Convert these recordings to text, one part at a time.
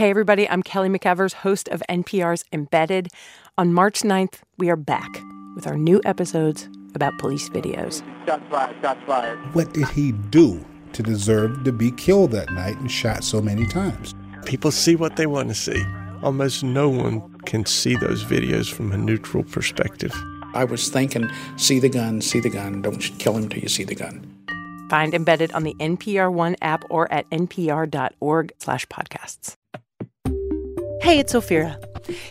Hey, everybody, I'm Kelly McEvers, host of NPR's Embedded. On March 9th, we are back with our new episodes about police videos. Shots fired, shots fired. What did he do to deserve to be killed that night and shot so many times? People see what they want to see. Almost no one can see those videos from a neutral perspective. I was thinking, see the gun, see the gun, don't kill him till you see the gun. Find Embedded on the NPR One app or at npr.org slash podcasts. Hey, it's Ophira.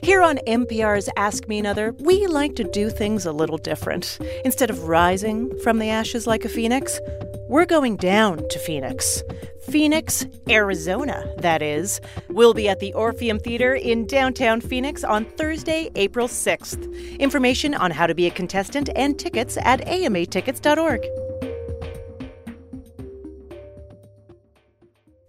Here on NPR's Ask Me Another, we like to do things a little different. Instead of rising from the ashes like a phoenix, we're going down to Phoenix. Phoenix, Arizona, that is. We'll be at the Orpheum Theater in downtown Phoenix on Thursday, April 6th. Information on how to be a contestant and tickets at amatickets.org.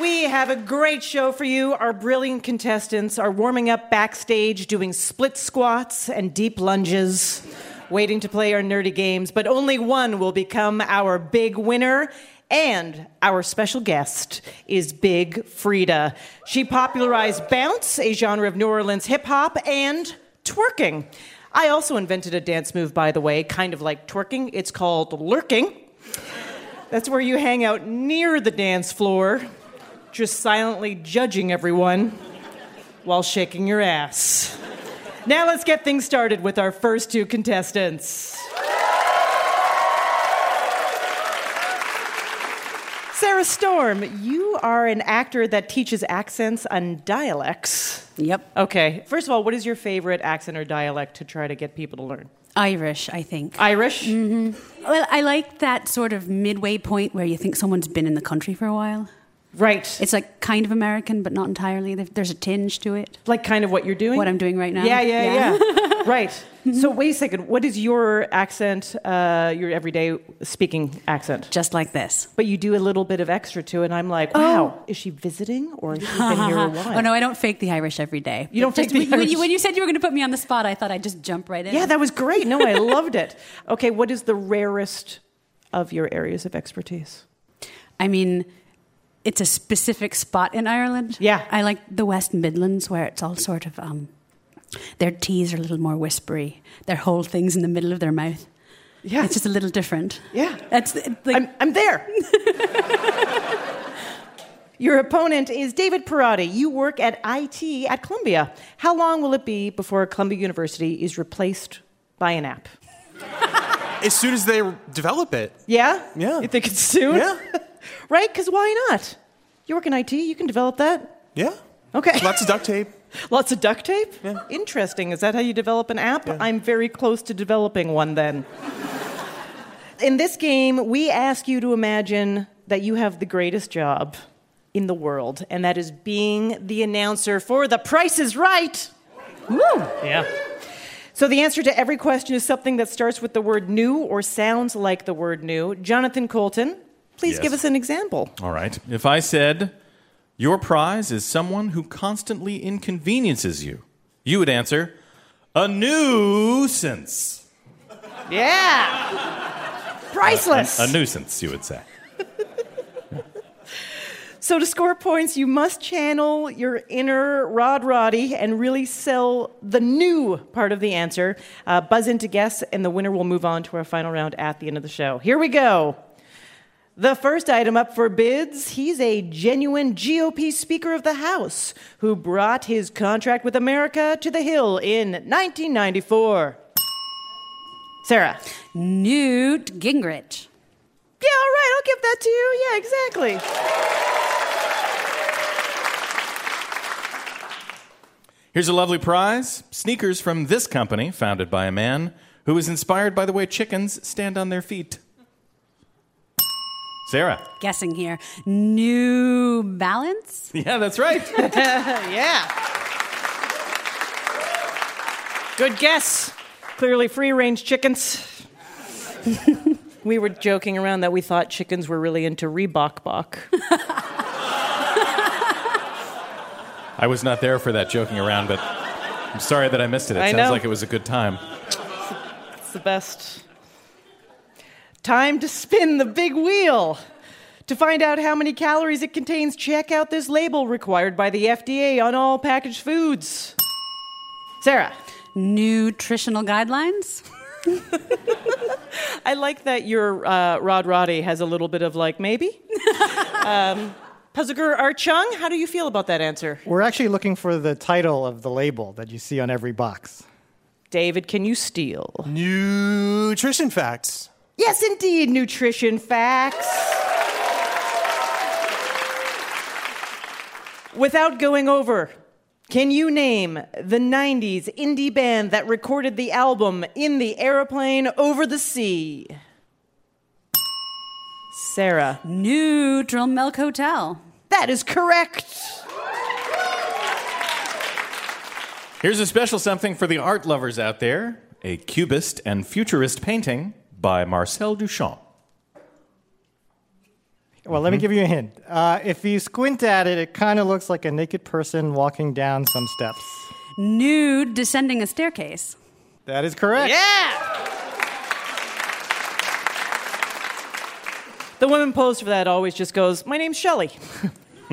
We have a great show for you. Our brilliant contestants are warming up backstage, doing split squats and deep lunges, waiting to play our nerdy games. But only one will become our big winner. And our special guest is Big Freedia. She popularized bounce, a genre of New Orleans hip hop, and twerking. I also invented a dance move, by the way, kind of like twerking. It's called lurking. That's where you hang out near the dance floor just silently judging everyone while shaking your ass. Now let's get things started with our first two contestants. Sarah Storm, you are an actor that teaches accents and dialects. Yep. Okay. First of all, what is your favorite accent or dialect to try to get people to learn? Irish, I think. Irish? Mm-hmm. Well, I like that sort of midway point where you think someone's been in the country for a while. Right. It's like kind of American, but not entirely. There's a tinge to it. Like kind of what you're doing? What I'm doing right now. Yeah, yeah, yeah. right. So wait a second. What is your accent, uh, your everyday speaking accent? Just like this. But you do a little bit of extra to it, and I'm like, wow, Oh. is she visiting or has she been here a while? oh no, I don't fake the Irish every day. You don't Just fake the when, when you, when you said you were going to put me on the spot, I thought I'd just jump right in. Yeah, that was great. No, I loved it. Okay, what is the rarest of your areas of expertise? I mean, it's a specific spot in Ireland. Yeah. I like the West Midlands where it's all sort of um, their T's are a little more whispery. Their whole thing's in the middle of their mouth. Yeah. It's just a little different. Yeah. It's like I'm, I'm there. Your opponent is David Parati. You work at IT at Columbia. How long will it be before Columbia University is replaced by an app? As soon as they develop it. Yeah? Yeah. You think it's soon? Yeah. right? Because why not? You work in IT, you can develop that. Yeah. Okay. Lots of duct tape. Lots of duct tape? Yeah. Interesting. Is that how you develop an app? I'm very close to developing one then. In this game, we ask you to imagine that you have the greatest job in the world, and that is being the announcer for The Price is Right. Woo! Yeah. So the answer to every question is something that starts with the word new or sounds like the word new. Jonathan Coulton, please Yes. give us an example. All right. If I said, Your prize is someone who constantly inconveniences you, you would answer, A nuisance. Yeah. Priceless. A nuisance, you would say. So, to score points, you must channel your inner Rod Roddy and really sell the new part of the answer. Uh, buzz in to guess, and the winner will move on to our final round at the end of the show. Here we go. The first item up for bids he's a genuine GOP Speaker of the House who brought his contract with America to the Hill in 1994. Sarah. Newt Gingrich. Yeah, all right, I'll give that to you. Yeah, exactly. Here's a lovely prize sneakers from this company, founded by a man who was inspired by the way chickens stand on their feet. Sarah. Guessing here. New Balance. Yeah, that's right. yeah. Good guess. Clearly free range chickens. we were joking around that we thought chickens were really into Reebok Bok. I was not there for that joking around, but I'm sorry that I missed it. It I sounds know. like it was a good time. It's the best. Time to spin the big wheel. To find out how many calories it contains, check out this label required by the FDA on all packaged foods. Sarah. Nutritional guidelines? I like that your uh, Rod Roddy has a little bit of like maybe. um, Puzzle Guru Art Chung, how do you feel about that answer? We're actually looking for the title of the label that you see on every box. David, can you steal? Nutrition facts. Yes, indeed, nutrition facts. Without going over, can you name the 90s indie band that recorded the album In the Aeroplane Over the Sea? Sarah. Neutral Milk Hotel. That is correct. Here's a special something for the art lovers out there a cubist and futurist painting by Marcel Duchamp. Well, let me give you a hint. Uh, if you squint at it, it kind of looks like a naked person walking down some steps. Nude descending a staircase. That is correct. Yeah. The woman posed for that always just goes, My name's Shelley.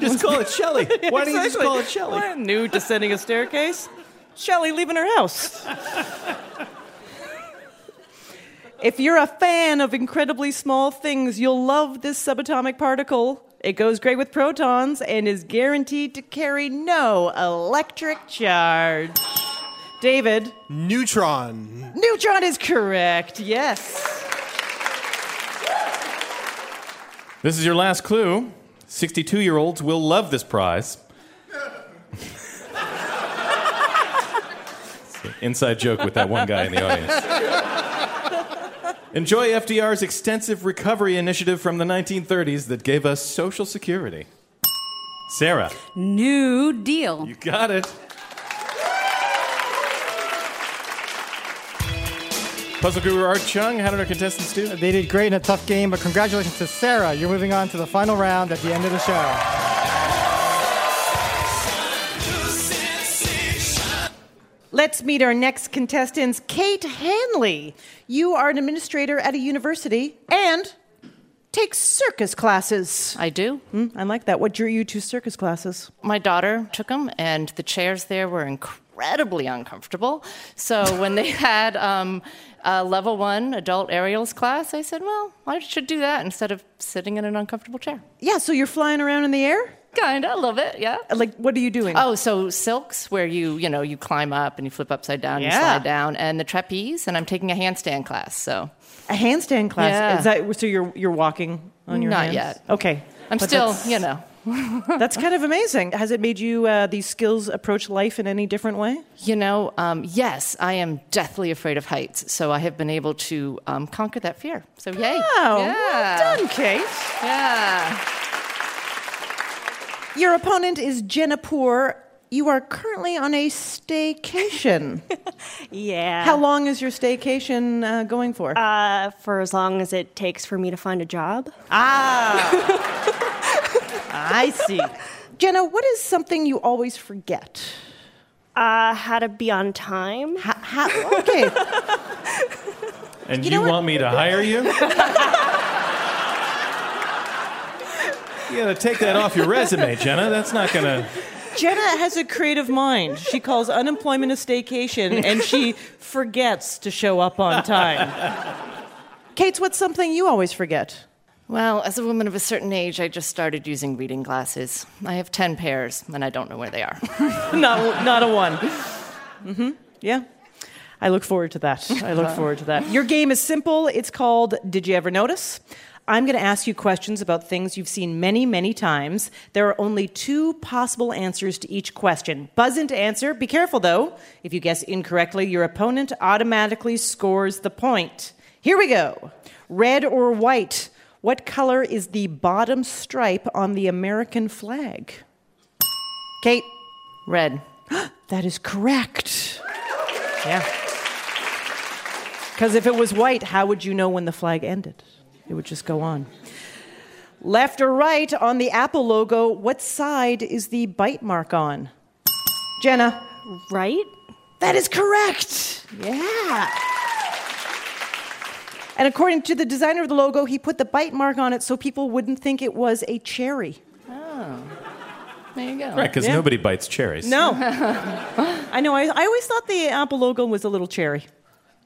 Just call it Shelley. Why don't you just call it Shelley? Nude descending a staircase? Shelley leaving her house. if you're a fan of incredibly small things, you'll love this subatomic particle. It goes great with protons and is guaranteed to carry no electric charge. David, Neutron. neutron is correct. Yes. This is your last clue. 62 year olds will love this prize. It's an Inside joke with that one guy in the audience. Enjoy FDR's extensive recovery initiative from the 1930s that gave us Social Security. Sarah, New Deal. you got it. Puzzle Guru Art Chung, how did our contestants do? They did great in a tough game, but congratulations to Sarah. You're moving on to the final round at the end of the show. Let's meet our next contestants. Kate Hanley. You are an administrator at a university and take circus classes. I do. Hmm, I like that. What drew you to circus classes? My daughter took them, and the chairs there were incredibly uncomfortable. So when they had um, a level one adult aerials class, I said, well, I should do that instead of sitting in an uncomfortable chair. Yeah, so you're flying around in the air? Kinda, a little bit, yeah. Like, what are you doing? Oh, so silks, where you you know you climb up and you flip upside down, you Yeah. slide down, and the trapeze, and I'm taking a handstand class. So A handstand class. Yeah. Is that so? You're you're walking on your Not hands? yet. Okay. I'm But still, you know, That's kind of amazing. Has it made you uh, these skills approach life in any different way? You know, um, yes, I am deathly afraid of heights, so I have been able to um, conquer that fear. So yay! Oh, yeah. well done, Kate. Yeah. Your opponent is Jenna Poor. You are currently on a staycation. Yeah. How long is your staycation uh, going for? Uh, for as long as it takes for me to find a job. Ah, I see. Jenna, what is something you always forget? Uh, how to be on time. Ha- ha- okay. And You you, know what? want me to hire you? You gotta take that off your resume, Jenna. That's not gonna. Jenna has a creative mind. She calls unemployment a staycation and she forgets to show up on time. Kate's, what's something you always forget? Well, as a woman of a certain age, I just started using reading glasses. I have 10 pairs, and I don't know where they are. not, not a one. Mm-hmm. Yeah. I look forward to that. I look forward to that. Your game is simple. It's called Did You Ever Notice? I'm going to ask you questions about things you've seen many, many times. There are only two possible answers to each question. Buzz in to answer. Be careful, though. If you guess incorrectly, your opponent automatically scores the point. Here we go. Red or white? What color is the bottom stripe on the American flag? Kate? Red. that is correct. Yeah. Because if it was white, how would you know when the flag ended? It would just go on. Left or right on the Apple logo, what side is the bite mark on? Jenna. Right? That is correct. Yeah. And according to the designer of the logo, he put the bite mark on it so people wouldn't think it was a cherry. Oh. There you go. Right, because Yeah. nobody bites cherries. No. I know. I, I always thought the Apple logo was a little cherry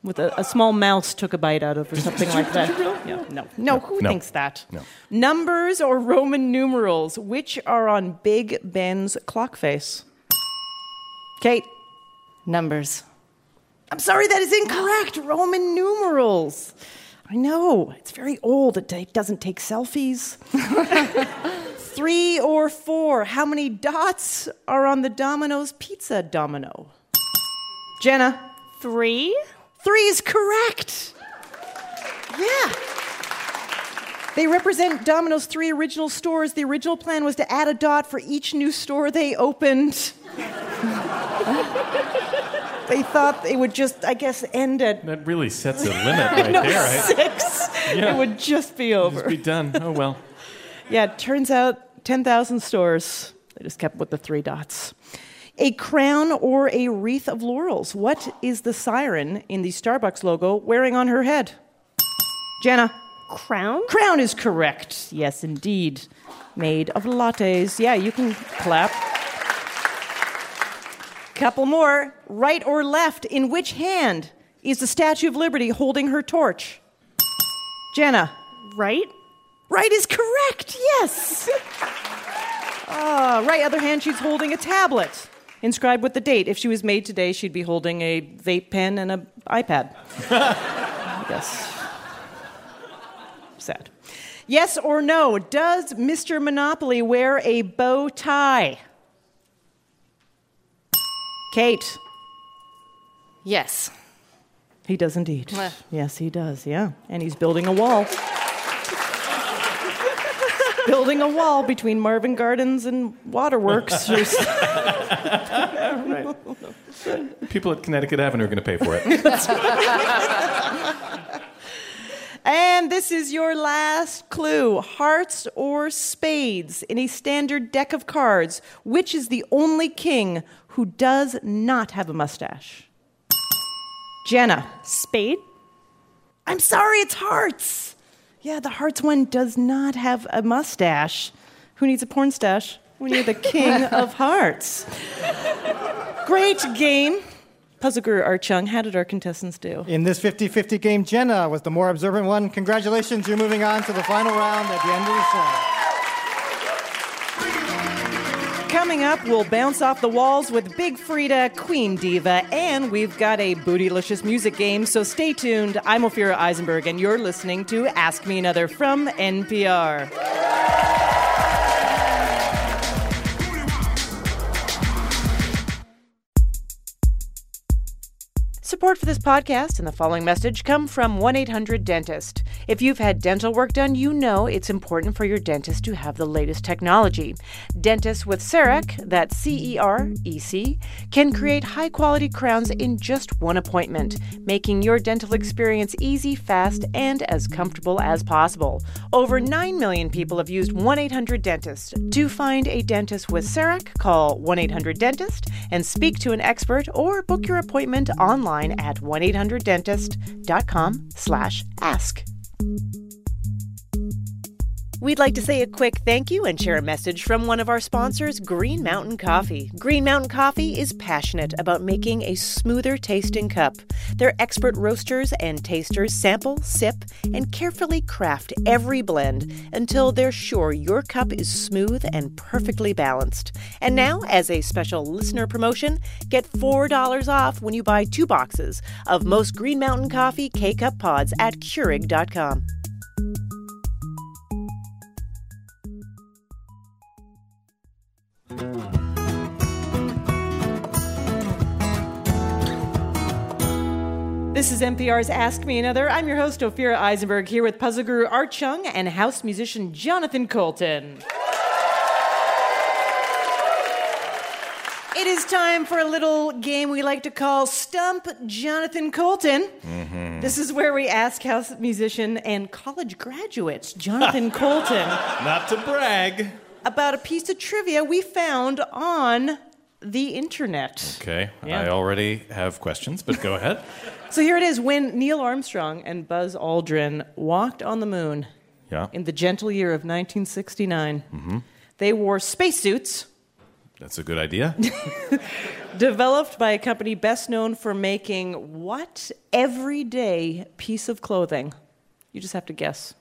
with a, a small mouse took a bite out of or something like that. Yeah, no. No, who No. thinks that? No. Numbers or Roman numerals, which are on Big Ben's clock face? Kate. Numbers. I'm sorry, that is incorrect. Roman numerals. I know. It's very old. It doesn't take selfies. Three or four. How many dots are on the Domino's pizza domino? Jenna. Three? Three is correct. Yeah. They represent Domino's three original stores. The original plan was to add a dot for each new store they opened. they thought it would just, I guess, end at That really sets a limit right no, there, right? six. Yeah. It would just be over. It would just be done. Oh, well. Yeah, it turns out 10,000 stores. They just kept with the three dots. A crown or a wreath of laurels. What is the siren in the Starbucks logo wearing on her head? Jenna. Crown? Crown is correct. Yes, indeed. Made of lattes. Yeah, you can clap. Couple more. Right or left? In which hand is the Statue of Liberty holding her torch? Jenna. Right? Right is correct. Yes. Ah, right. Other hand, she's holding a tablet inscribed with the date. If she was made today, she'd be holding a vape pen and an iPad. yes. Sad. Yes or no? Does Mr. Monopoly wear a bow tie? Kate. Yes. He does indeed. Well. Yes, he does. Yeah. And he's building a wall. Building a wall between Marvin Gardens and Waterworks. There's- People at Connecticut Avenue are going to pay for it. and this is your last clue hearts or spades in a standard deck of cards. Which is the only king who does not have a mustache? Jenna. Spade? I'm sorry, it's hearts. Yeah, the hearts one does not have a mustache. Who needs a porn stash when you're the king of hearts? Great game. Puzzle Guru Art Chung, how did our contestants do? In this 50 50 game, Jenna was the more observant one. Congratulations, you're moving on to the final round at the end of the show. Coming up, we'll bounce off the walls with Big Freedia, Queen Diva, and we've got a bootylicious music game, so stay tuned. I'm Ophira Eisenberg, and you're listening to Ask Me Another from NPR. Support for this podcast and the following message come from 1 800 Dentist. If you've had dental work done, you know it's important for your dentist to have the latest technology. Dentists with CEREC, that's C E R E C, can create high quality crowns in just one appointment, making your dental experience easy, fast, and as comfortable as possible. Over 9 million people have used 1 800 Dentist. To find a dentist with CEREC, call 1 800 Dentist and speak to an expert or book your appointment online at 1-800dentist.com slash ask. We'd like to say a quick thank you and share a message from one of our sponsors, Green Mountain Coffee. Green Mountain Coffee is passionate about making a smoother tasting cup. Their expert roasters and tasters sample, sip, and carefully craft every blend until they're sure your cup is smooth and perfectly balanced. And now, as a special listener promotion, get $4 off when you buy two boxes of most Green Mountain Coffee K Cup pods at Keurig.com. This is NPR's Ask Me Another. I'm your host, Ophira Eisenberg, here with puzzle guru Art Chung and house musician Jonathan Coulton. It is time for a little game we like to call Stump Jonathan Coulton. Mm-hmm. This is where we ask house musician and college graduate Jonathan Coulton Not to brag. about a piece of trivia we found on the internet. Okay, Yeah. I already have questions, but go ahead. So here it is when Neil Armstrong and Buzz Aldrin walked on the moon Yeah, in the gentle year of 1969. Mm-hmm. They wore spacesuits that's a good idea. developed by a company best known for making what everyday piece of clothing? You just have to guess.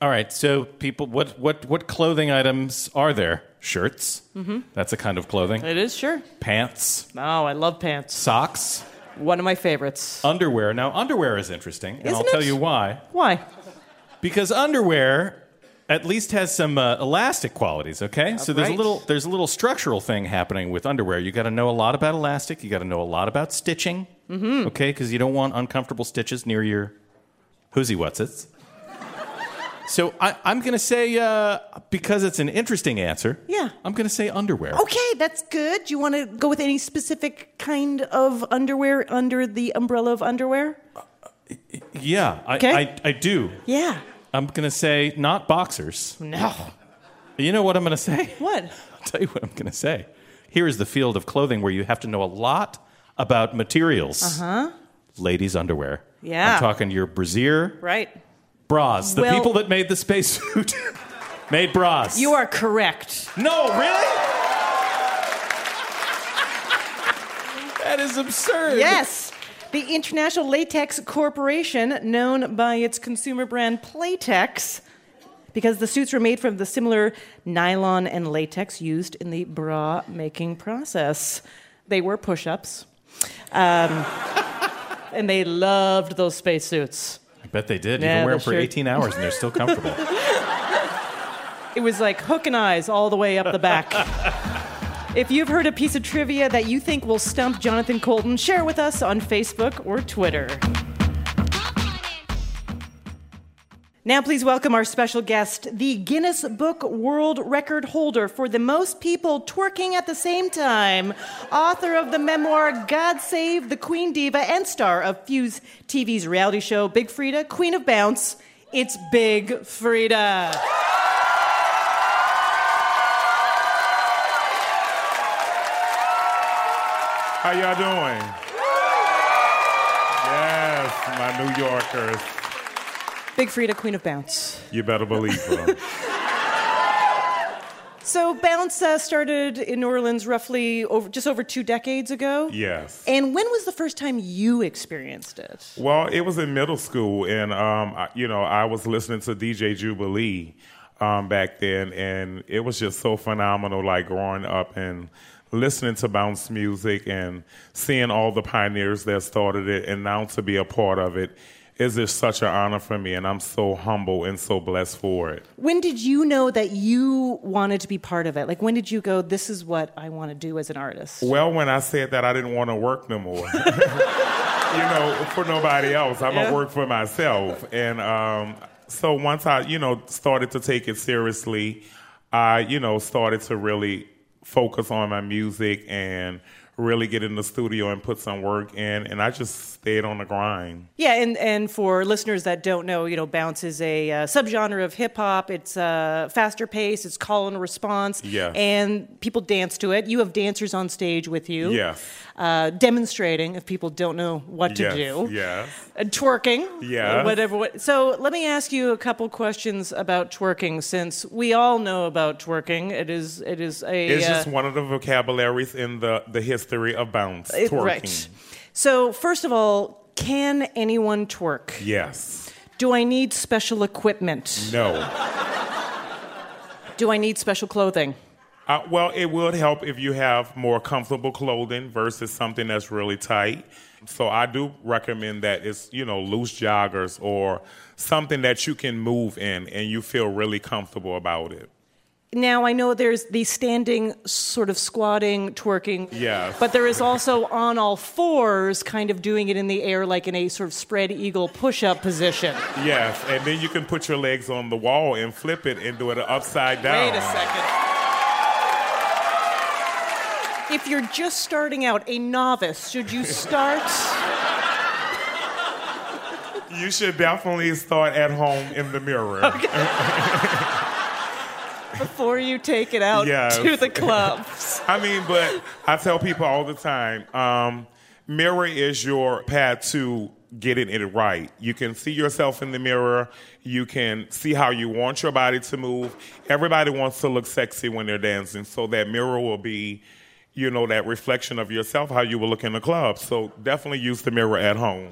All right, so people, what what what clothing items are there? Shirts. Mm-hmm. That's a kind of clothing. It is sure. Pants, Oh, I love pants. socks, One of my favorites. underwear. Now, underwear is interesting, and I'll Isn't tell you why. Why? Because underwear at least has some uh, elastic qualities. Okay, so there's a little there's a little structural thing happening with underwear. You got to know a lot about elastic. You got to know a lot about stitching. Mm-hmm. Okay, because you don't want uncomfortable stitches near your whoosy what's its. So I, I'm going to say uh, because it's an interesting answer. Yeah. I'm going to say underwear. Okay, that's good. Do you want to go with any specific kind of underwear under the umbrella of underwear? Yeah, I, Okay. I, I do. Yeah. I'm going to say not boxers. No. You know what I'm going to say? What? I'll tell you what I'm going to say. Here is the field of clothing where you have to know a lot about materials. Uh huh. Ladies' underwear. Yeah. I'm talking your brassiere Right. Bras. The Well- people that made the spacesuit made bras. You are correct. No, really? that is absurd. Yes. The International Latex Corporation, known by its consumer brand Playtex, because the suits were made from the similar nylon and latex used in the bra making process. They were push ups. Um, and they loved those spacesuits. I bet they did. You Yeah, can wear them for sure- 18 hours and they're still comfortable. It was like hook and eyes all the way up the back. if you've heard a piece of trivia that you think will stump Jonathan Coulton, share it with us on Facebook or Twitter. Now, please welcome our special guest, the Guinness Book World Record holder for the most people twerking at the same time, author of the memoir God Save the Queen Diva, and star of Fuse TV's reality show Big Freedia, Queen of Bounce. It's Big Freedia. How y'all doing? Yes, my New Yorkers. Big Freedia, Queen of Bounce. You better believe them. So Bounce uh, started in New Orleans roughly over just over two decades ago. yes. And when was the first time you experienced it? Well, it was in middle school, and um, I, you know, I was listening to DJ Jubilee um, back then, and it was just so phenomenal. Like growing up and listening to bounce music and seeing all the pioneers that started it, and now to be a part of it is just such an honor for me, and I'm so humble and so blessed for it. When did you know that you wanted to be part of it? Like when did you go, this is what I want to do as an artist? Well, when I said that, I didn't want to work no more. you know, for nobody else. I'm Yeah. gonna work for myself. And um, so once I, you know, started to take it seriously, I, you know, started to really focus on my music and really get in the studio and put some work in. And I just stayed on the grind. Yeah, and, and for listeners that don't know, you know, bounce is a uh, subgenre of hip hop. It's uh, faster pace. It's call and response. Yeah. And people dance to it. You have dancers on stage with you. Yes. Uh, demonstrating if people don't know what to yes. do. Yes. Uh, twerking. Yes. uh, Whatever. What, so let me ask you a couple questions about twerking, since we all know about twerking. It is. It is a. It's just one of the vocabularies in the, the history of bounce, it- twerking. right. So first of all, can anyone twerk? Yes. Do I need special equipment? No. Do I need special clothing? Uh, well, it would help if you have more comfortable clothing versus something that's really tight. So I do recommend that it's you know loose joggers or something that you can move in and you feel really comfortable about it. Now I know there's the standing, sort of squatting, twerking. Yes. But there is also on all fours, kind of doing it in the air, like in a sort of spread eagle push-up position. Yes, and then you can put your legs on the wall and flip it and do it upside down. Wait a second. If you're just starting out, a novice, should you start? You should definitely start at home in the mirror. before you take it out Yes. to the clubs. I mean, but I tell people all the time, um, mirror is your path to getting it right. You can see yourself in the mirror. You can see how you want your body to move. Everybody wants to look sexy when they're dancing, so that mirror will be, you know, that reflection of yourself, how you will look in the club. So definitely use the mirror at home.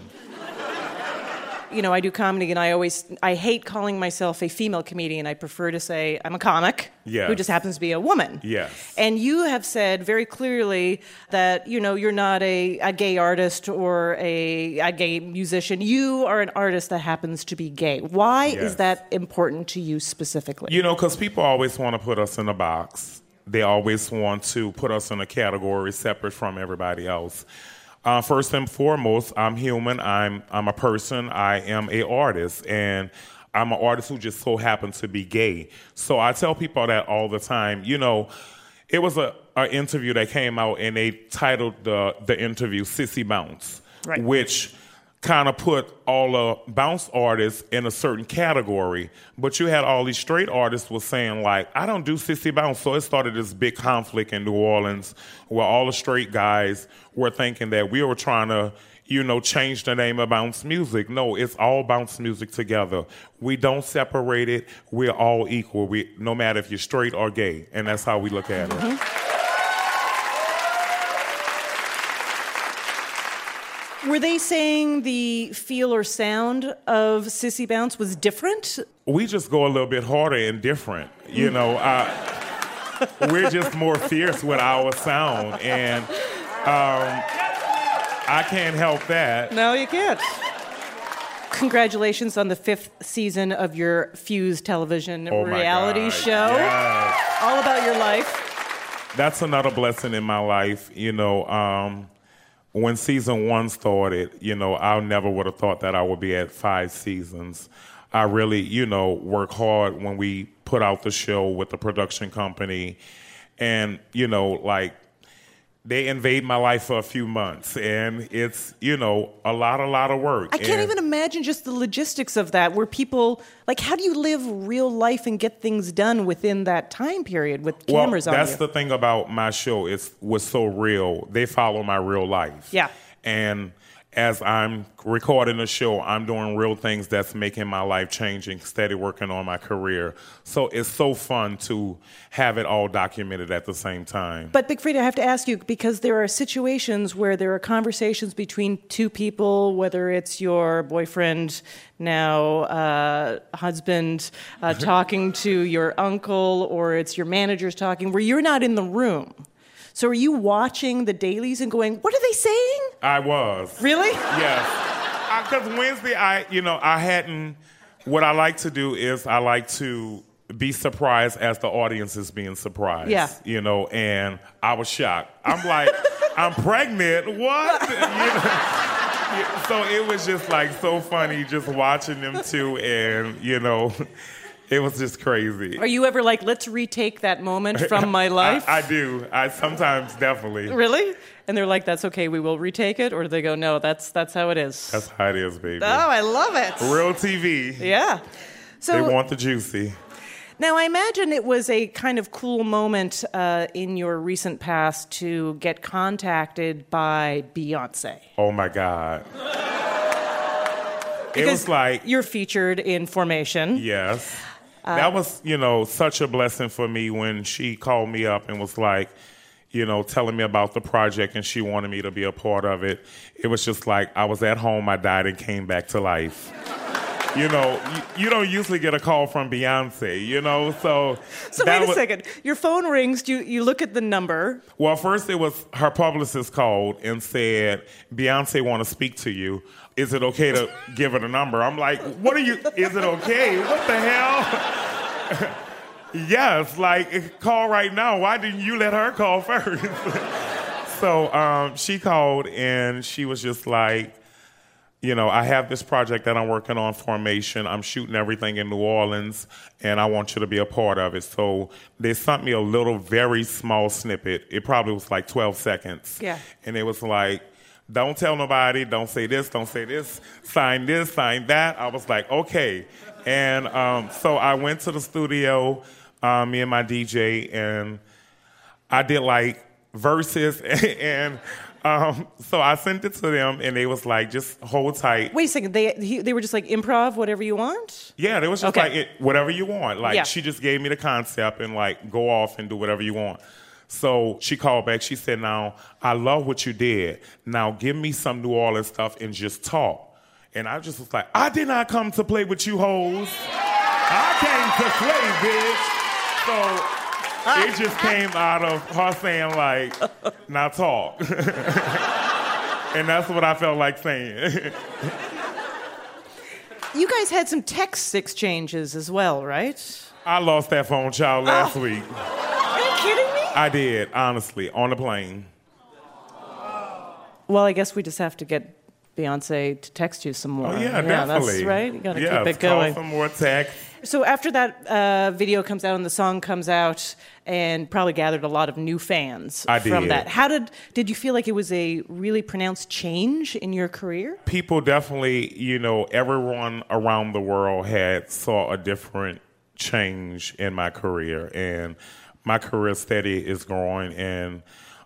You know, I do comedy, and I always I hate calling myself a female comedian. I prefer to say I'm a comic Yes. who just happens to be a woman. Yes. And you have said very clearly that you know you're not a, a gay artist or a, a gay musician. You are an artist that happens to be gay. Why Yes. is that important to you specifically? You know, because people always want to put us in a box. They always want to put us in a category separate from everybody else. Uh, first and foremost, I'm human. I'm I'm a person. I am a artist, and I'm an artist who just so happens to be gay. So I tell people that all the time. You know, it was a, a interview that came out, and they titled the the interview "Sissy Bounce," Right. which kind of put all the bounce artists in a certain category, but you had all these straight artists was saying like, I don't do sissy bounce. So it started this big conflict in New Orleans where all the straight guys were thinking that we were trying to, you know, change the name of bounce music. No, it's all bounce music together. We don't separate it. We're all equal. We no matter if you're straight or gay, and that's how we look at it. Mm-hmm. Were they saying the feel or sound of Sissy Bounce was different? we just go a little bit harder and different. You know, uh, we're just more fierce with our sound, and um, I can't help that. No, you can't. Congratulations on the fifth season of your Fuse television Oh reality God, show. yes. All about your life. That's another blessing in my life. You know, um, when season one started, you know, I never would have thought that I would be at five seasons. I really, you know, work hard when we put out the show with the production company, and you know, like they invade my life for a few months, and it's you know a lot, a lot of work. I can't And- even imagine just the logistics of that, where people, like, how do you live real life and get things done within that time period with cameras well, on that's you? the thing about my show. It's was so real. They follow my real life. Yeah. And as I'm recording the show, I'm doing real things that's making my life changing, steady working on my career. So it's so fun to have it all documented at the same time. But Big Freedia, I have to ask you because there are situations where there are conversations between two people, whether it's your boyfriend, now uh, husband, uh, talking to your uncle, or it's your managers talking, where you're not in the room. So are you watching the dailies and going, "What are they saying?" I was. Really? Yes. Uh, because Wednesday, I, you know, I hadn't. What I like to do is I like to be surprised as the audience is being surprised. Yeah. You know, and I was shocked. I'm like, I'm pregnant. What? You know? So it was just like so funny just watching them two, and you know, it was just crazy. Are you ever like, "Let's retake that moment from my life"? I, I do. I sometimes definitely. Really? And they're like, "That's okay. We will retake it," or do they go, "No, that's that's how it is." That's how it is, baby. Oh, I love it. Real TV. Yeah. So they want the juicy. Now, I imagine it was a kind of cool moment uh, in your recent past to get contacted by Beyonce. Oh my God. it Because was like, you're featured in Formation. yes. Uh, that was, you know, such a blessing for me when she called me up and was like, you know, telling me about the project and she wanted me to be a part of it. It was just like I was at home, I died and came back to life. You know, you, you don't usually get a call from Beyonce, you know, so. So wait a was- second. Your phone rings. You you look at the number. Well, first it was her publicist called and said, Beyonce want to speak to you. Is it okay to give her the number? I'm like, what are you, is it okay? What the hell? yes, like, call right now. Why didn't you let her call first? so um, she called and she was just like, you know, I have this project that I'm working on, Formation. I'm shooting everything in New Orleans, and I want you to be a part of it. So they sent me a little, very small snippet. It probably was like 12 seconds. Yeah. And it was like, don't tell nobody, don't say this, don't say this, sign this, sign that. I was like, okay. And um, so I went to the studio, uh, me and my DJ, and I did like verses and um, so I sent it to them and they was like, just hold tight. Wait a second. They he, they were just like improv, whatever you want. Yeah, they was just Okay. like it, whatever you want. Like Yeah. she just gave me the concept and like go off and do whatever you want. So she called back. She said, "Now I love what you did. Now give me some New Orleans stuff and just talk." And I just was like, "I did not come to play with you hoes. I came to slay, bitch." So it just came out of her saying like, "Now talk," and that's what I felt like saying. You guys had some text exchanges as well, right? I lost that phone child last oh. week. Are you kidding me? I did, honestly, on the plane. Well, I guess we just have to get Beyonce to text you some more. Oh yeah, definitely. That's right. You got to yes, keep it call going. some more text. So after that uh, video comes out and the song comes out, and probably gathered a lot of new fans I from did. that. How did did you feel like it was a really pronounced change in your career? People definitely, you know, everyone around the world had saw a different change in my career, and my career steady is growing, and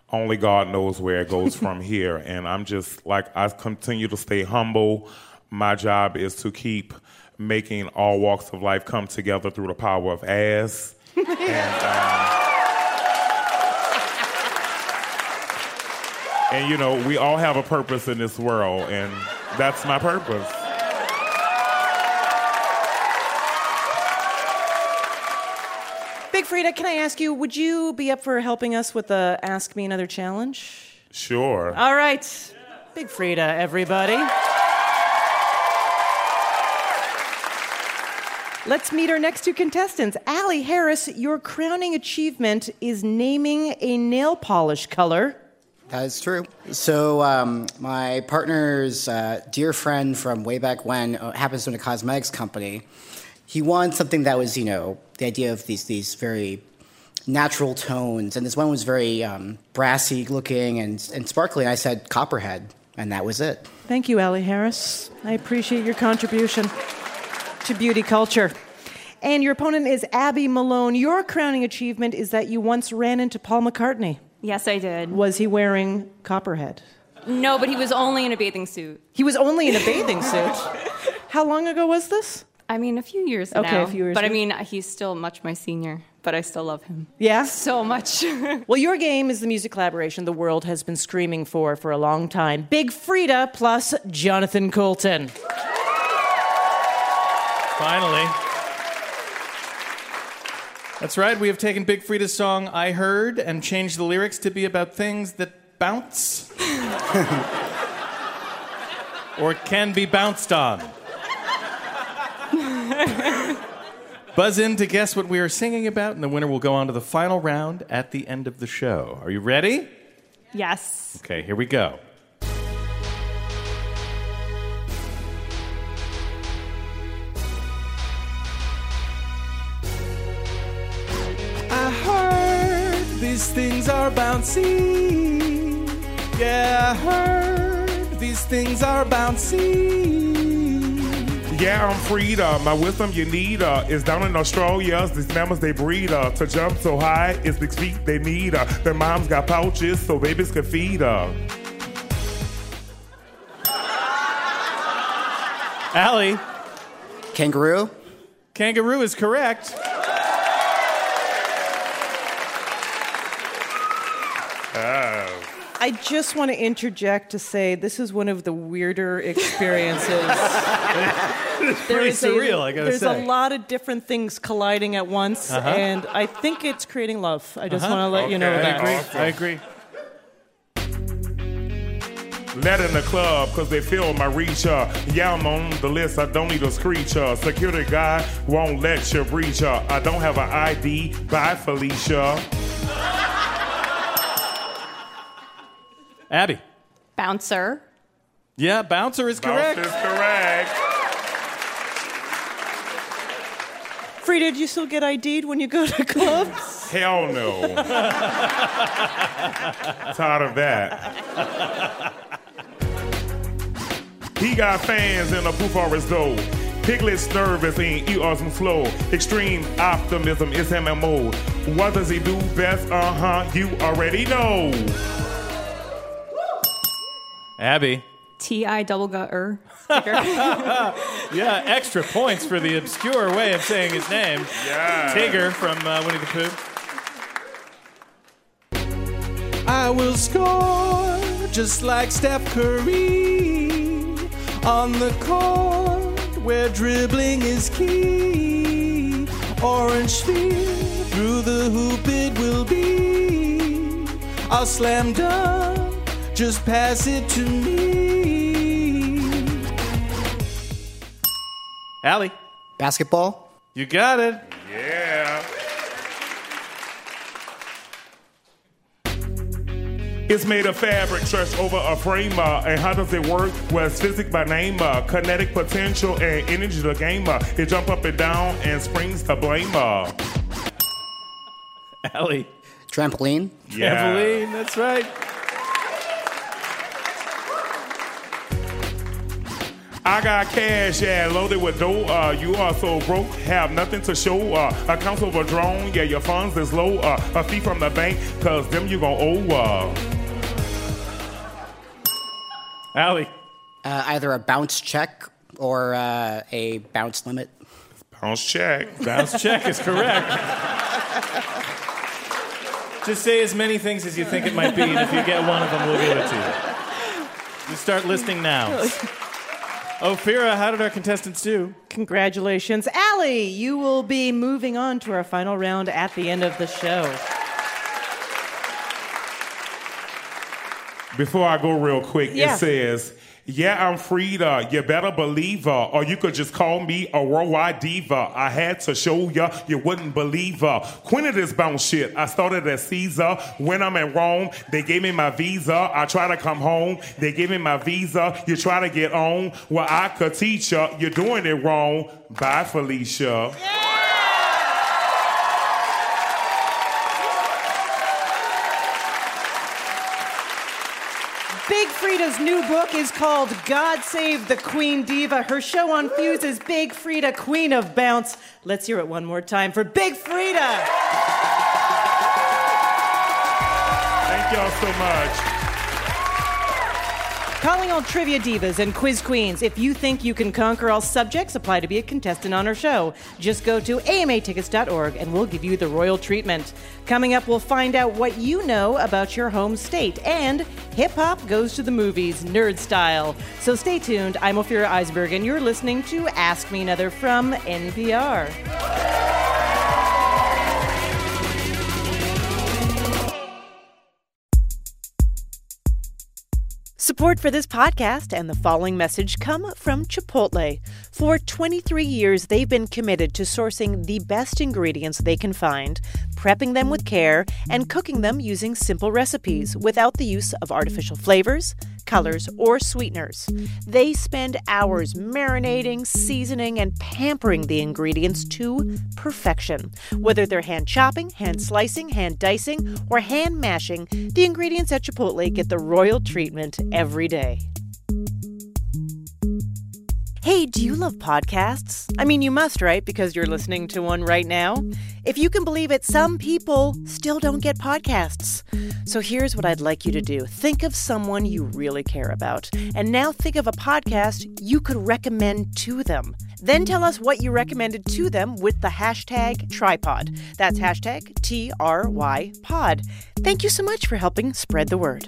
only God knows where it goes from here. And I'm just like I continue to stay humble. My job is to keep making all walks of life come together through the power of ass. and, um, and you know, we all have a purpose in this world, and that's my purpose. Big Freedia, can I ask you, would you be up for helping us with the Ask Me Another challenge? Sure. All right. Big Freedia, everybody. Let's meet our next two contestants. Allie Harris, your crowning achievement is naming a nail polish color. That is true. So, um, my partner's uh, dear friend from way back when uh, happens to own a cosmetics company. He wanted something that was, you know, the idea of these these very natural tones, and this one was very um, brassy looking and and sparkly. And I said copperhead, and that was it. Thank you, Allie Harris. I appreciate your contribution to beauty culture. And your opponent is Abby Malone. Your crowning achievement is that you once ran into Paul McCartney. Yes, I did. Was he wearing copperhead? No, but he was only in a bathing suit. He was only in a bathing suit. How long ago was this? I mean, a few years Okay, now. a few years But I mean, he's still much my senior, but I still love him. Yeah? So much. Well, your game is the music collaboration the world has been screaming for for a long time. Big Freedia plus Jonathan Coulton. Finally. That's right. We have taken Big Freedia's song I Heard and changed the lyrics to be about things that bounce or can be bounced on. Buzz in to guess what we are singing about, and the winner will go on to the final round at the end of the show. Are you ready? yes. Okay, here we go. These things are bouncy. Yeah, I heard these things are bouncy. Yeah, I'm Freedia. My wisdom you need uh, is down in Australia. These mammals they breed uh, to jump so high. It's big feet they need. Uh, their moms got pouches so babies can feed. Uh. Allie. Kangaroo? Kangaroo is correct. I just want to interject to say this is one of the weirder experiences. It's There pretty surreal, I gotta There's say. a lot of different things colliding at once, Uh-huh. and I think it's creating love. I just Uh-huh. want to let you know Okay, that. awesome. I agree. Let in the club cause they feel my reach. Uh. Yeah, I'm on the list. I don't need a screech. Uh. Security guy won't let you breach. Uh. I don't have an ID. Bye, Felicia. Abby. Bouncer. Yeah, bouncer is correct. Bounce is correct. Freedia, do you still get ID'd when you go to clubs? Hell no. Tired of that. He got fans in the booth for his dough. Piglet's nervous and you awesome slow. Extreme optimism is MMO. What does he do best? Uh huh, you already know. Abby. T I double gut er. yeah, extra points for the obscure way of saying his name. Yeah. Tigger from uh, Winnie the Pooh. I will score just like Steph Curry on the court where dribbling is key. Orange sphere through the hoop it will be. I'll slam dunk, just pass it to me. Allie. Basketball. You got it. Yeah. It's made of fabric stretched over a frame. Uh, and how does it work? Well, it's physics by name. Uh, kinetic potential and energy the game. Uh, it jump up and down and springs to blame. Uh. Allie. Trampoline. Yeah. Trampoline, that's right. I got cash, yeah, loaded with dough. Uh, you are so broke, have nothing to show. Uh, accounts overdrawn, yeah, your funds is low. Uh, a fee from the bank, cause them you gon' owe. Uh. Allie. Uh, either a bounce check or uh, a bounce limit. Bounce check. Bounce check is correct. Just say as many things as you think it might be, and if you get one of them, we'll give it to you. You start listing now. Ophira, how did our contestants do? Congratulations. Allie, you will be moving on to our final round at the end of the show. Before I go real quick, Yeah. it says, Yeah, I'm Freedia. You better believe her. Or you could just call me a worldwide diva. I had to show ya, you wouldn't believe her. Queen of this bounce shit. I started at Caesar. When I'm in Rome, they gave me my visa. I try to come home. They give me my visa. You try to get on. Well, I could teach ya. You're doing it wrong. Bye, Felicia. Big Freedia's new book is called God Save the Queen Diva. Her show on Fuse is Big Freedia, Queen of Bounce. Let's hear it one more time for Big Freedia. Thank y'all so much. Calling all trivia divas and quiz queens. If you think you can conquer all subjects, apply to be a contestant on our show. Just go to amatickets.org and we'll give you the royal treatment. Coming up, we'll find out what you know about your home state. And hip hop goes to the movies, nerd style. So stay tuned. I'm Ophira Eisenberg, and you're listening to Ask Me Another from NPR. Support for this podcast and the following message come from Chipotle. For 23 years, they've been committed to sourcing the best ingredients they can find, prepping them with care, and cooking them using simple recipes without the use of artificial flavors, colors, or sweeteners. They spend hours marinating, seasoning, and pampering the ingredients to perfection. Whether they're hand chopping, hand slicing, hand dicing, or hand mashing, the ingredients at Chipotle get the royal treatment every day. Hey, do you love podcasts? I mean, you must, right? Because you're listening to one right now. If you can believe it, some people still don't get podcasts. So here's what I'd like you to do think of someone you really care about, and now think of a podcast you could recommend to them. Then tell us what you recommended to them with the hashtag trypod. That's hashtag T R Y pod. Thank you so much for helping spread the word.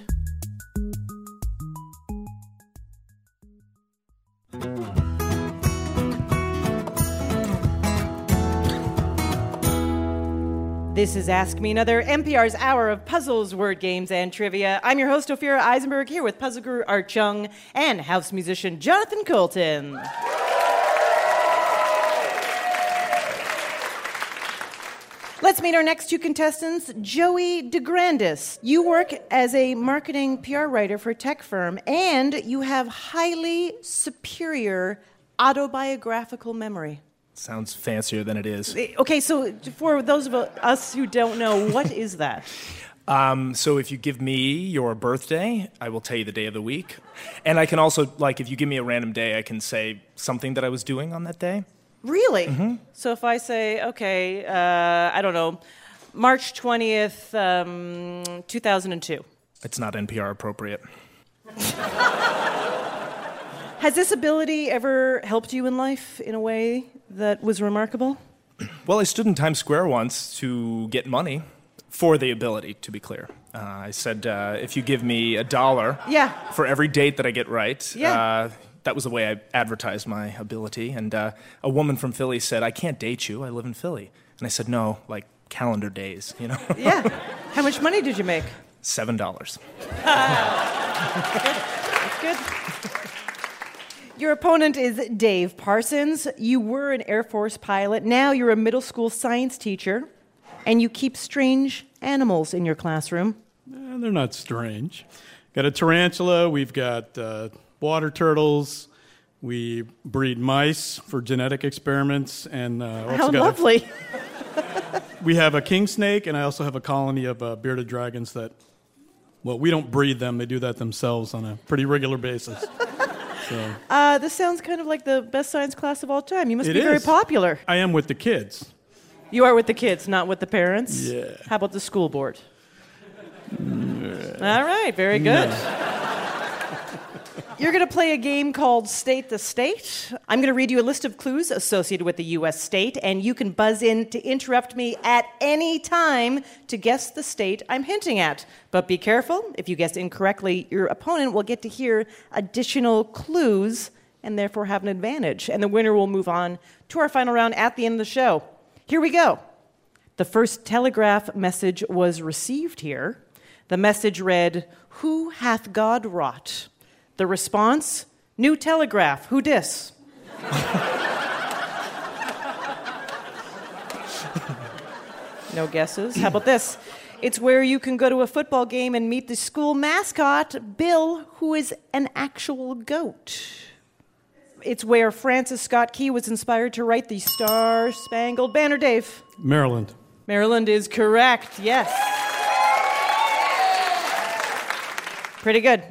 This is Ask Me Another, NPR's hour of puzzles, word games, and trivia. I'm your host, Ophira Eisenberg, here with puzzle guru Art Chung and house musician Jonathan Coulton. Let's meet our next two contestants. Joey DeGrandis. You work as a marketing PR writer for a tech firm, and you have highly superior autobiographical memory. Sounds fancier than it is. Okay, so for those of us who don't know, what is that? Um, so if you give me your birthday, I will tell you the day of the week. And I can also, like, if you give me a random day, I can say something that I was doing on that day. Really? Mhm. So if I say, okay, uh, I don't know, March 20th, um, 2002. It's not NPR appropriate. Has this ability ever helped you in life in a way that was remarkable? Well, I stood in Times Square once to get money for the ability, to be clear. Uh, I said, uh, if you give me a dollar Yeah. for every date that I get right, Yeah. uh, that was the way I advertised my ability. And uh, a woman from Philly said, I can't date you. I live in Philly. And I said, no, like calendar days, you know? Yeah. How much money did you make? Seven dollars. That's good. Your opponent is Dave Parsons. You were an Air Force pilot. Now you're a middle school science teacher, and you keep strange animals in your classroom. Eh, they're not strange. Got a tarantula. We've got uh, water turtles. We breed mice for genetic experiments, and uh, also How got a- lovely. we have a king snake, and I also have a colony of uh, bearded dragons that, well, we don't breed them. They do that themselves on a pretty regular basis. So Uh, this sounds kind of like the best science class of all time. You must It be very popular. I am with the kids. You are with the kids, not with the parents? Yeah. How about the school board? All right, very good. You're going to play a game called State the State. I'm going to read you a list of clues associated with the U.S. state, and you can buzz in to interrupt me at any time to guess the state I'm hinting at. But be careful, if you guess incorrectly, your opponent will get to hear additional clues and therefore have an advantage. And the winner will move on to our final round at the end of the show. Here we go. The first telegraph message was received here. The message read, Who hath God wrought? The response, New telegraph, who dis? no guesses. How about this? It's where you can go to a football game and meet the school mascot, Bill, who is an actual goat. It's where Francis Scott Key was inspired to write the Star Spangled Banner, Dave. Maryland. Maryland is correct, yes. Pretty good.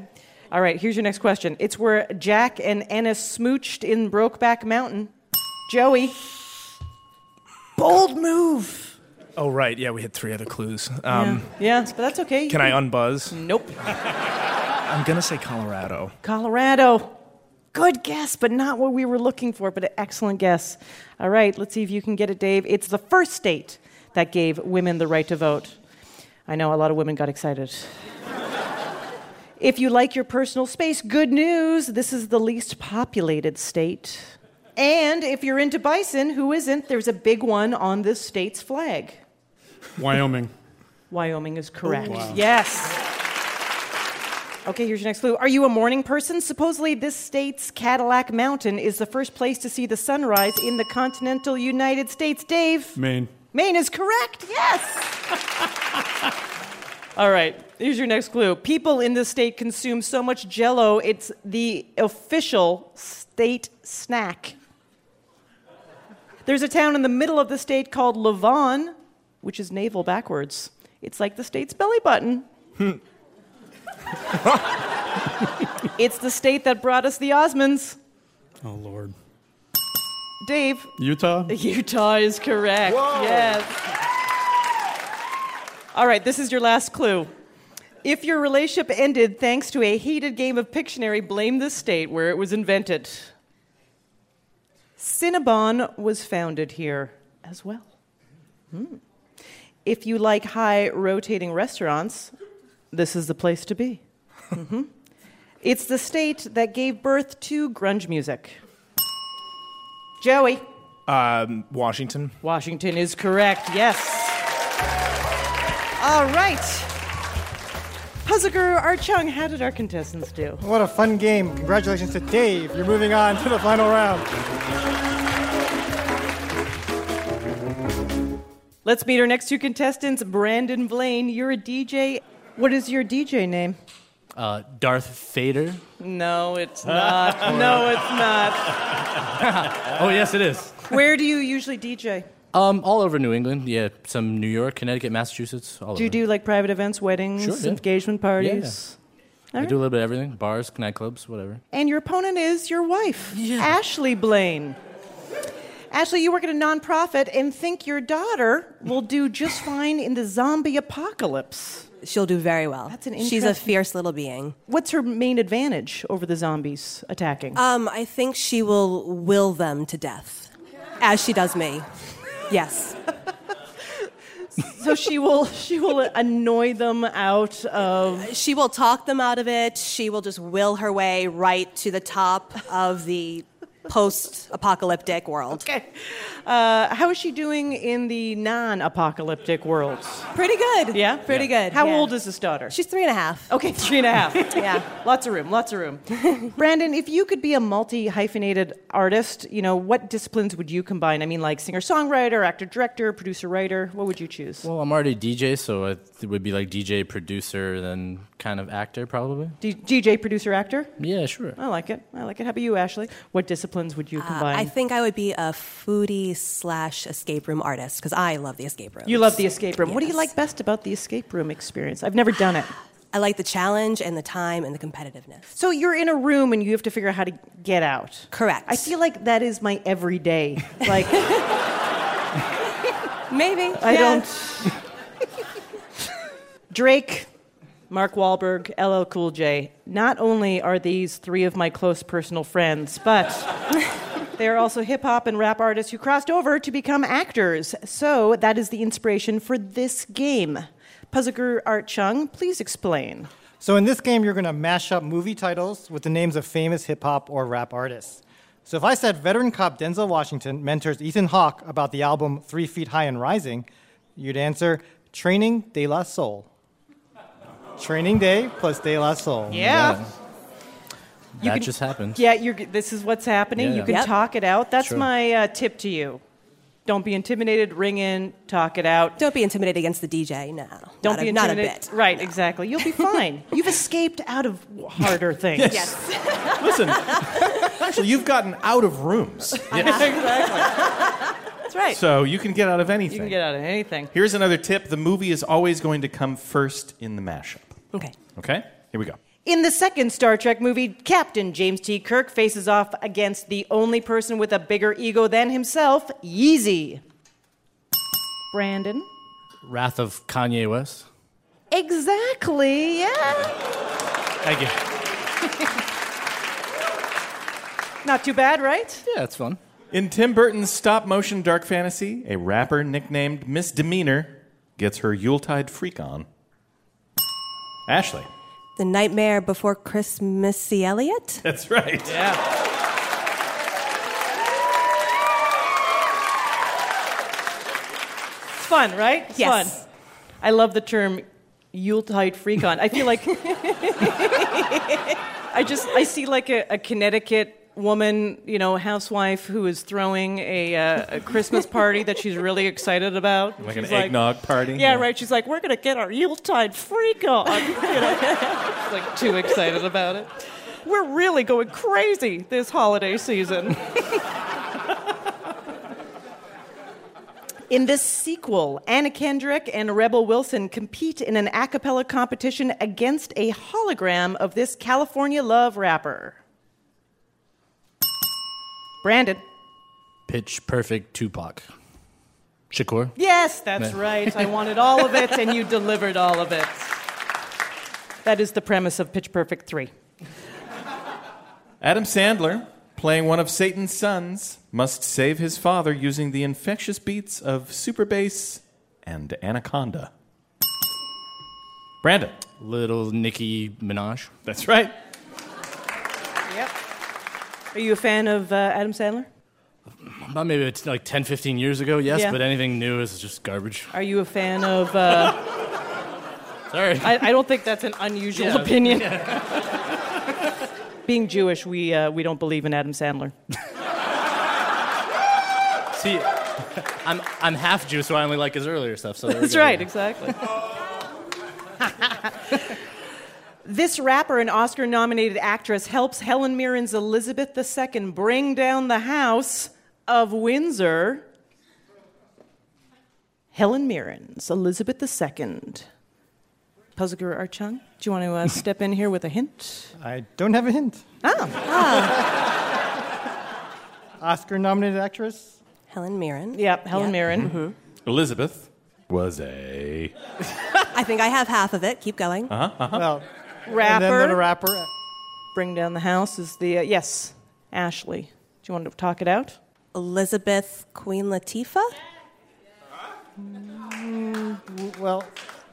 All right, here's your next question. It's where Jack and Ennis smooched in Brokeback Mountain. Joey. Bold move. Oh, right. Yeah, we had three other clues. Um, yeah. yes, but that's okay. Can I unbuzz? Nope. I'm going to say Colorado. Colorado. Good guess, but not what we were looking for, but an excellent guess. All right, let's see if you can get it, Dave. It's the first state that gave women the right to vote. I know a lot of women got excited. If you like your personal space, good news. This is the least populated state. And if you're into bison, who isn't, there's a big one on this state's flag. Wyoming. Wyoming is correct. Wow. Yes. Okay, here's your next clue. Are you a morning person? Supposedly, this state's Cadillac Mountain is the first place to see the sunrise in the continental United States. Dave? Maine. Maine is correct, yes! All right, here's your next clue. People in this state consume so much jello, it's the official state snack. There's a town in the middle of the state called Levan, which is navel backwards. It's like the state's belly button. it's the state that brought us the Osmonds. Oh, Lord. Dave. Utah? Utah is correct. Yes. All right, this is your last clue. If your relationship ended thanks to a heated game of Pictionary, blame the state where it was invented. Cinnabon was founded here as well. Hmm. If you like high rotating restaurants, this is the place to be. Mhm. It's the state that gave birth to grunge music. Joey. Um, Washington. Washington is correct, yes. All right. Puzzle Guru Art Chung, how did our contestants do? What a fun game. Congratulations to Dave. You're moving on to the final round. Let's meet our next two contestants. Brandon Blaine, you're a DJ. What is your DJ name? Uh, Darth Vader. No, it's not. no, it's not. oh yes, it is. Where do you usually DJ? Um, all over New England. Yeah, some New York, Connecticut, Massachusetts. All over. Do you do like private events, weddings, Sure, yeah. engagement parties? Yeah. I do a little bit of everything. Bars, nightclubs, whatever. And your opponent is your wife, Ashley Blaine. Ashley, you work at a nonprofit and think your daughter will do just fine in the zombie apocalypse. She'll do very well. That's an interesting. She's a fierce little being. What's her main advantage over the zombies attacking? Um, I think she will will them to death, as she does me. Yes. so she will she will annoy them out of She will talk them out of it. She will just will her way right to the top of the post-apocalyptic world. Okay. Uh, how is she doing in the non-apocalyptic world? Pretty good. Yeah, Pretty good. How yeah. old is this daughter? She's three and a half. Okay, three and a half. Yeah. lots of room. Lots of room. Brandon, if you could be a multi hyphenated artist, you know what disciplines would you combine? I mean, like singer songwriter, actor director, producer writer. What would you choose? Well, I'm already DJ, so it would be like DJ, producer, then kind of actor, probably. D- DJ, producer, actor. Yeah, sure. I like it. I like it. How about you, Ashley? What disciplines would you Uh. I think I would be a foodie slash escape room artist because I love the escape room. you love the escape room. What do you like best about the escape room experience? I've never done it. I like the challenge and the time and the competitiveness. So you're in a room and you have to figure out how to get out. Correct. I feel like that is my everyday. Like Maybe. I yeah. don't. Drake, Mark Wahlberg, LL Cool J. Not only are these three of my close personal friends, but they are also hip hop and rap artists who crossed over to become actors. So that is the inspiration for this game. Puzzler Art Chung, please explain. So in this game, you're going to mash up movie titles with the names of famous hip hop or rap artists. So if I said veteran cop Denzel Washington mentors Ethan Hawke about the album Three Feet High and Rising, you'd answer Training De La Soul. Training Day plus De La Soul. Yeah. You that can- just happened. Yeah, you're, this is what's happening. Yeah. You can Yep. talk it out. That's Sure. my uh, tip to you. Don't be intimidated. Ring in, talk it out. Don't be intimidated against the DJ. No. Don't not be a, not a intimidated. bit. Right, exactly. You'll be fine. You've escaped out of harder things. Yes. Listen, actually, you've gotten out of rooms. exactly. That's right. So you can get out of anything. you can get out of anything. Here's another tip the movie is always going to come first in the mashup. Okay. Okay? Here we go. In the second Star Trek movie, Captain James T. Kirk faces off against the only person with a bigger ego than himself, Yeezy. Brandon. Wrath of Kanye West. Exactly, yeah. Thank you. Not too bad, right? Yeah, it's fun. In Tim Burton's stop motion dark fantasy, a rapper nicknamed Miss Demeanor gets her Yuletide freak on. Ashley. The Nightmare Before Christmassy Elliott? That's right. Yeah. It's fun, right? It's Yes. fun. I love the term Yuletide freak on. I feel like I just I see like a, a Connecticut woman, you know, housewife who is throwing a, uh, a Christmas party that she's really excited about. Like an She's eggnog party? Yeah, right. She's like, we're gonna get our Yuletide freak on. You know? she's like too excited about it. We're really going crazy this holiday season. In this sequel, Anna Kendrick and Rebel Wilson compete in an a cappella competition against a hologram of this California love rapper. Brandon. Pitch Perfect Tupac. Shakur. Yes, that's Yeah. right. I wanted all of it, and you delivered all of it. That is the premise of Pitch Perfect 3. Adam Sandler, playing one of Satan's sons, must save his father using the infectious beats of Super Bass and Anaconda. Brandon. Little Nicki Minaj. That's right. Yep. Are you a fan of uh, Adam Sandler? About maybe it's like 10, 15 years ago, yes, Yeah. but anything new is just garbage. Are you a fan of. Uh, Sorry. I, I don't think that's an unusual Yeah. opinion. Being Jewish, we, uh, we don't believe in Adam Sandler. See, I'm I'm half Jew, so I only like his earlier stuff. So there we That's go. right, exactly. This rapper and Oscar nominated actress helps Helen Mirren's Elizabeth II bring down the House of Windsor. Helen Mirren's Elizabeth II. Puzzle Guru Art Chung, do you want to uh, step in here with a hint? I don't have a hint. Oh. Oscar nominated actress? Helen Mirren. Yep, Helen Mirren. Mhm. Elizabeth was a. I think I have half of it. Keep going. Uh huh. Uh-huh. Well, Rapper. And then the rapper. Bring down the house is the uh, yes, Ashley. Do you want to talk it out? Elizabeth Queen Latifah. Mm, well,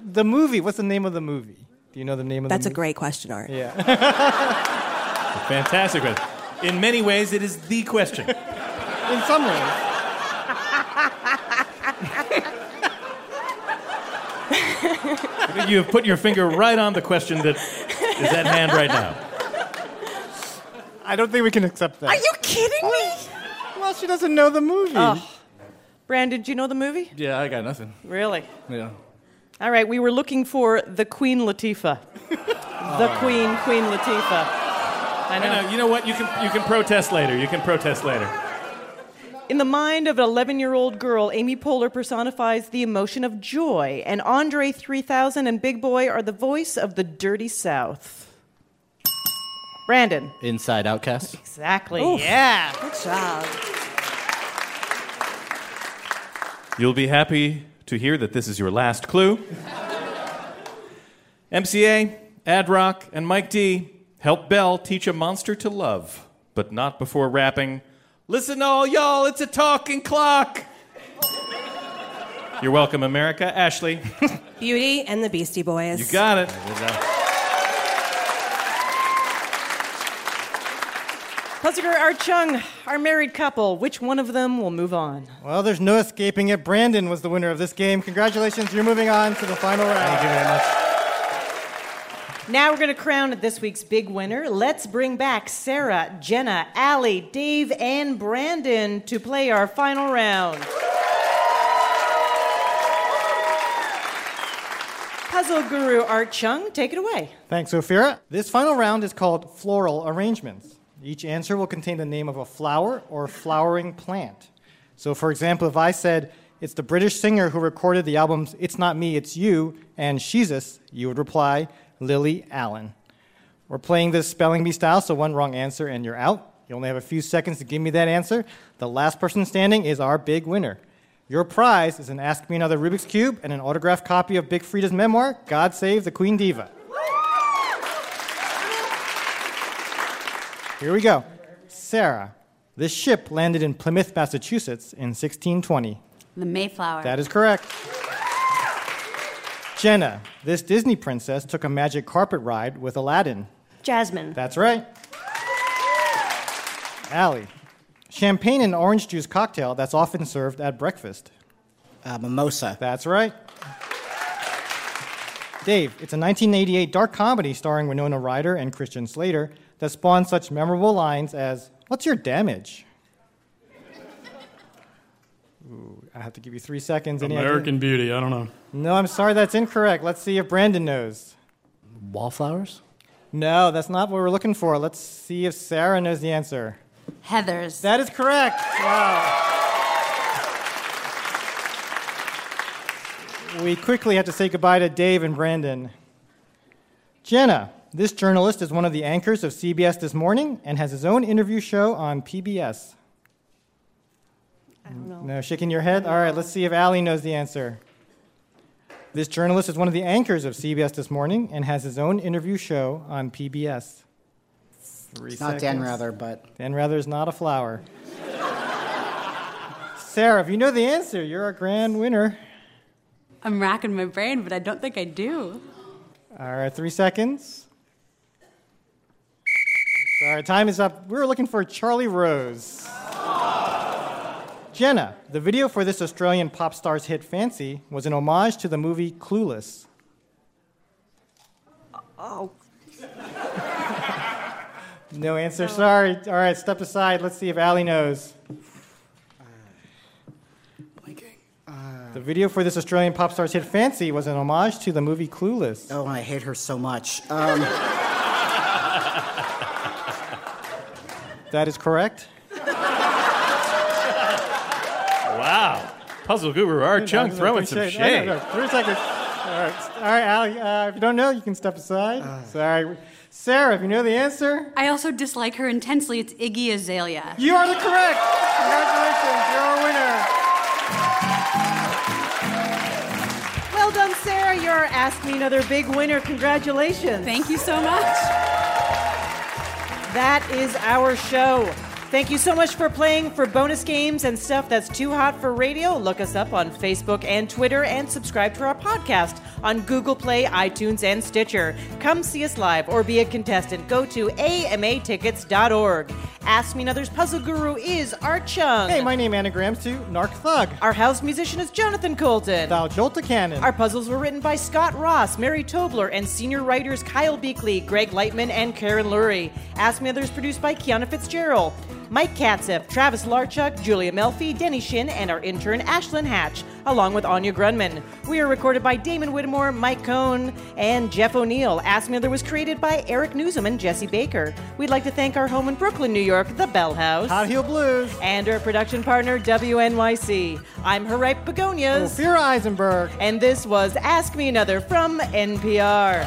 the movie. What's the name of the movie? Do you know the name of That's the movie? That's a movie? great question, Art. Yeah. Fantastic question. In many ways, it is the question. In some ways. I think you have put your finger right on the question that is at hand right now. I don't think we can accept that. Are you kidding me? Well, she doesn't know the movie. Oh. Brandon, do you know the movie? Yeah, I got nothing. Really? Yeah. All right, we were looking for the Queen Latifah. the ah. Queen, Queen Latifah. I know. You know what? You can you can protest later. You can protest later. In the mind of an 11 year old girl, Amy Poehler personifies the emotion of joy, and Andre 3000 and Big Boi are the voice of the dirty South. Brandon. Inside Outcast. Exactly. Oof. Yeah. Good job. You'll be happy to hear that this is your last clue. MCA, Ad Rock, and Mike D help Belle teach a monster to love, but not before rapping. Listen, all y'all, it's a talking clock. You're welcome, America. Ashley, Beauty and the Beastie Boys. you got it. Puzzle Guru Art Chung, our married couple, which one of them will move on? Well, there's no escaping it. Brandon was the winner of this game. Congratulations, you're moving on to the final round. Thank you very much. Now we're going to crown this week's big winner. Let's bring back Sarah, Jenna, Allie, Dave, and Brandon to play our final round. Puzzle Guru Art Chung, take it away. Thanks, Ophira. This final round is called floral arrangements. Each answer will contain the name of a flower or flowering plant. So, for example, if I said, it's the British singer who recorded the albums It's Not Me, It's You and Sheezus, you would reply, Lily Allen. We're playing this spelling bee style, so one wrong answer and you're out. You only have a few seconds to give me that answer. The last person standing is our big winner. Your prize is an Ask Me Another Rubik's Cube and an autographed copy of Big Freedia's memoir, God Save the Queen Diva. Here we go. Sarah, this ship landed in Plymouth, Massachusetts in 1620. The Mayflower. That is correct. Jenna, this Disney princess took a magic carpet ride with Aladdin. Jasmine. That's right. Allie, champagne and orange juice cocktail that's often served at breakfast. Uh, mimosa. That's right. Dave, it's a 1988 dark comedy starring Winona Ryder and Christian Slater that spawned such memorable lines as, What's your damage? Ooh, I have to give you three seconds. Any idea? American Beauty. I don't know. No, I'm sorry, that's incorrect. Let's see if Brandon knows. Wallflowers? No, that's not what we're looking for. Let's see if Sarah knows the answer. Heathers. That is correct. Wow. We quickly have to say goodbye to Dave and Brandon. Jenna, this journalist is one of the anchors of CBS This Morning and has his own interview show on PBS. I don't know. No, shaking your head? All right, let's see if Allie knows the answer. This journalist is one of the anchors of CBS This Morning and has his own interview show on PBS. Three It's not Dan. Rather, but Dan Rather is not a flower. Sarah, if you know the answer, you're our grand winner. I'm racking my brain, but I don't think I do. All right, three seconds. Sorry, time is up. We were looking for Charlie Rose. Jenna, the video for this Australian pop star's hit Fancy was an homage to the movie Clueless. Oh. No answer, sorry. All right, step aside. Let's see if Allie knows. The video for this Australian pop star's hit Fancy was an homage to the movie Clueless. Oh, I hate her so much. Um, that is correct. Wow. Puzzle guru Art Chung throwing some Appreciate shade. No, no, no, Three seconds. All right, all right, Allie. Uh, if you don't know, you can step aside. Sorry, Sarah. If you know the answer, I also dislike her intensely. It's Iggy Azalea. you are the correct. Congratulations, you're our winner. Well done, Sarah. You're our Ask Me Another big winner. Congratulations. Thank you so much. That is our show. Thank you so much for playing. For bonus games and stuff that's too hot for radio, look us up on Facebook and Twitter and subscribe to our podcast on Google Play, iTunes, and Stitcher. Come see us live or be a contestant. Go to amatickets.org. Ask Me Another's puzzle guru is Art Chung. Hey, my name anagrams to Narc Thug. Our house musician is Jonathan Coulton. Thou Jolta Cannon. Our puzzles were written by Scott Ross, Mary Tobler, and senior writers Kyle Beakley, Greg Lightman, and Karen Lurie. Ask Me Another is produced by Kiana Fitzgerald. Mike Katzif, Travis Larchuk, Julia Melfi, Denny Shin, and our intern Ashlyn Hatch, along with Anya Grundmann. We are recorded by Damon Whittemore, Mike Cohn, and Jeff O'Neill. Ask Me Other was created by Eric Nuzum and Jesse Baker. We'd like to thank our home in Brooklyn, New York, the Bell House. Hot Heel Blues. And our production partner, WNYC. I'm her ripe begonias. Ophira Eisenberg. And this was Ask Me Another from NPR.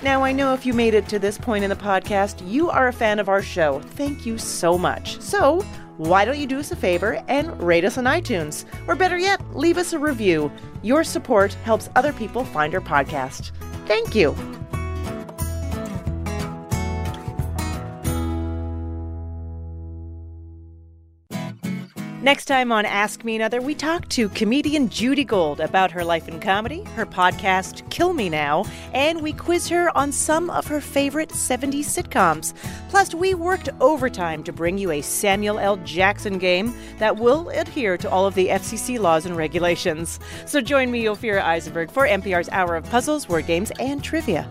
Now, I know if you made it to this point in the podcast, you are a fan of our show. Thank you so much. So, why don't you do us a favor and rate us on iTunes? Or better yet, leave us a review. Your support helps other people find our podcast. Thank you. Next time on Ask Me Another, we talk to comedian Judy Gold about her life in comedy, her podcast Kill Me Now, and we quiz her on some of her favorite 70s sitcoms. Plus, we worked overtime to bring you a Samuel L. Jackson game that will adhere to all of the FCC laws and regulations. So join me, Ophira Eisenberg, for NPR's Hour of Puzzles, Word Games, and Trivia.